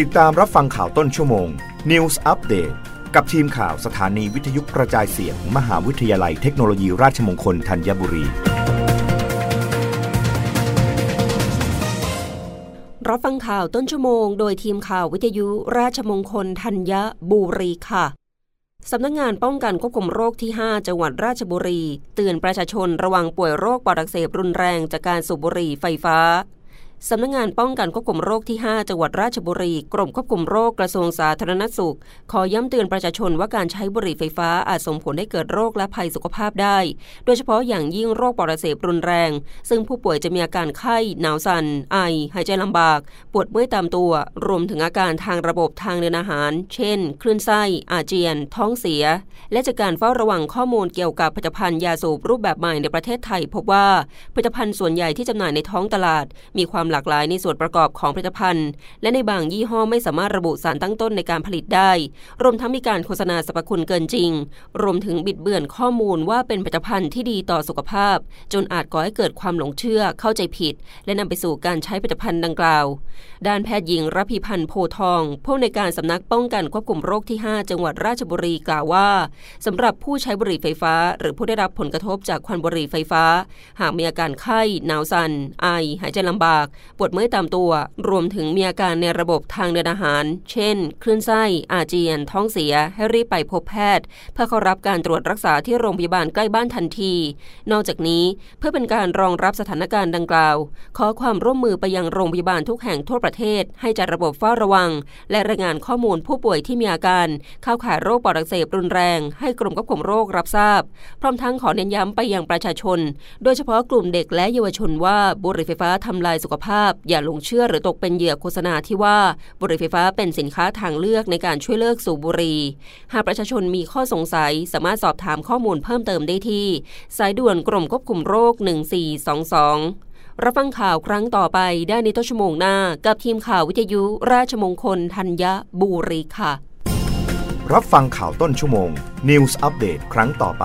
ติดตามรับฟังข่าวต้นชั่วโมง News Update กับทีมข่าวสถานีวิทยุกระจายเสียงมหาวิทยาลัยเทคโนโลยีราชมงคลธัญบุรี รับฟังข่าวต้นชั่วโมง โดยทีมข่าววิทยุราชมงคลธัญบุรีค่ะสำนักงงานป้องกันควบคุมโรคที่ 5 จังหวัดราชบุรี เตือนประชาชนระวังป่วยโรคปอดอักเสบรุนแรงจากการสูบบุหรี่ไฟฟ้า สำนักงงานป้องกันควบคุมโรคที่ 5 จังหวัดราชบุรี กรมควบคุมโรคกระทรวงสาธารณสุข ขอย้ำเตือนประชาชนว่าการใช้บุหรี่ไฟฟ้าอาจส่งผลให้เกิดโรคและภัยสุขภาพได้ โดยเฉพาะอย่างยิ่งโรคปอดอักเสบรุนแรง ซึ่งผู้ป่วยจะมีอาการไข้ หนาวสัน่น ไอ หายใจลำบาก ปวดเมื่อยตามตัว รวมถึงอาการทางระบบทางเดินอาหาร เช่น คลื่นไส้ อาเจียน ท้องเสีย และจากการเฝ้าระวังข้อมูลเกี่ยวกับผลิตภัณฑ์ยาสูบรูปแบบใหม่ในประเทศไทย พบว่าผลิตภัณฑ์ส่วนใหญ่ที่จำหน่ายในท้องตลาดมีความหลากหลายในส่วนประกอบของผลิตภัณฑ์ และในบางยี่ห้อไม่สามารถระบุสารตั้งต้นในการผลิตได้ รวมทั้งมีการโฆษณาสรรพคุณเกินจริง รวมถึงบิดเบือนข้อมูลว่าเป็นผลิตภัณฑ์ที่ดีต่อสุขภาพ จนอาจก่อให้เกิดความหลงเชื่อเข้าใจผิด และนำไปสู่การใช้ผลิตภัณฑ์ดังกล่าว ด้านแพทย์หญิงรพีพันธ์โพทองผู้ในการสำนักป้องกันควบคุมโรคที่ 5 จังหวัดราชบุรีกล่าวว่าสำหรับผู้ใช้บุหรี่ไฟฟ้า หรือผู้ได้รับผลกระทบจากควันบุหรี่ไฟฟ้า หากมีอาการไข้หนาวสัน่นไอ หายใจลำบากปวดเมื่อยตามตัว รวมถึงมีอาการในระบบทางเดินอาหาร เช่น คลื่นไส้ อาเจียน ท้องเสีย ให้รีบไปพบแพทย์ เพื่อเข้ารับการตรวจรักษาที่โรงพยาบาลใกล้บ้านทันที นอกจากนี้เพื่อเป็นการรองรับสถานการณ์ดังกล่าว ขอความร่วมมือไปยังโรงพยาบาลทุกแห่งทั่วประเทศ ให้จัดระบบเฝ้าระวัง และรายงานข้อมูลผู้ป่วยที่มีอาการเข้าข่ายโรคปอดอักเสบรุนแรง ให้กรมควบคุมโรครับทราบ พร้อมทั้งขอเน้นย้ำไปยังประชาชน โดยเฉพาะกลุ่มเด็กและเยาวชนว่าบุหรี่ไฟฟ้าทำลายสุขภาพ อย่าหลงเชื่อหรือตกเป็นเหยื่อโฆษณาที่ว่าบุหรี่ไฟฟ้าเป็นสินค้าทางเลือกในการช่วยเลิกสูบบุหรี่ หากประชาชนมีข้อสงสัย สามารถสอบถามข้อมูลเพิ่มเติมได้ที่ สายด่วนกรมควบคุมโรค 1422 รับฟังข่าวครั้งต่อไปได้ในต้นชั่วโมงหน้า กับทีมข่าววิทยุราชมงคลธัญบุรีค่ะ รับฟังข่าวต้นชั่วโมง News อัปเดตครั้งต่อไป